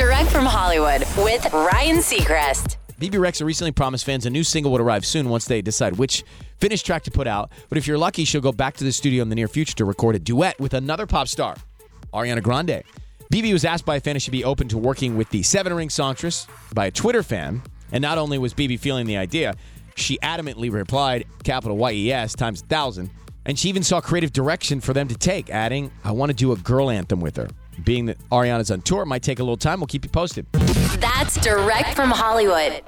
Direct from Hollywood with Ryan Seacrest. Bebe Rexha recently promised fans a new single would arrive soon once they decide which finished track to put out. But if you're lucky, she'll go back to the studio in the near future to record a duet with another pop star, Ariana Grande. Bebe was asked by a fan if she'd be open to working with the Seven Ring songstress by a Twitter fan. And not only was Bebe feeling the idea, she adamantly replied, capital Y-E-S times a thousand. And she even saw creative direction for them to take, adding, I want to do a girl anthem with her. Being that Ariana's on tour, it might take a little time. We'll keep you posted. That's direct from Hollywood.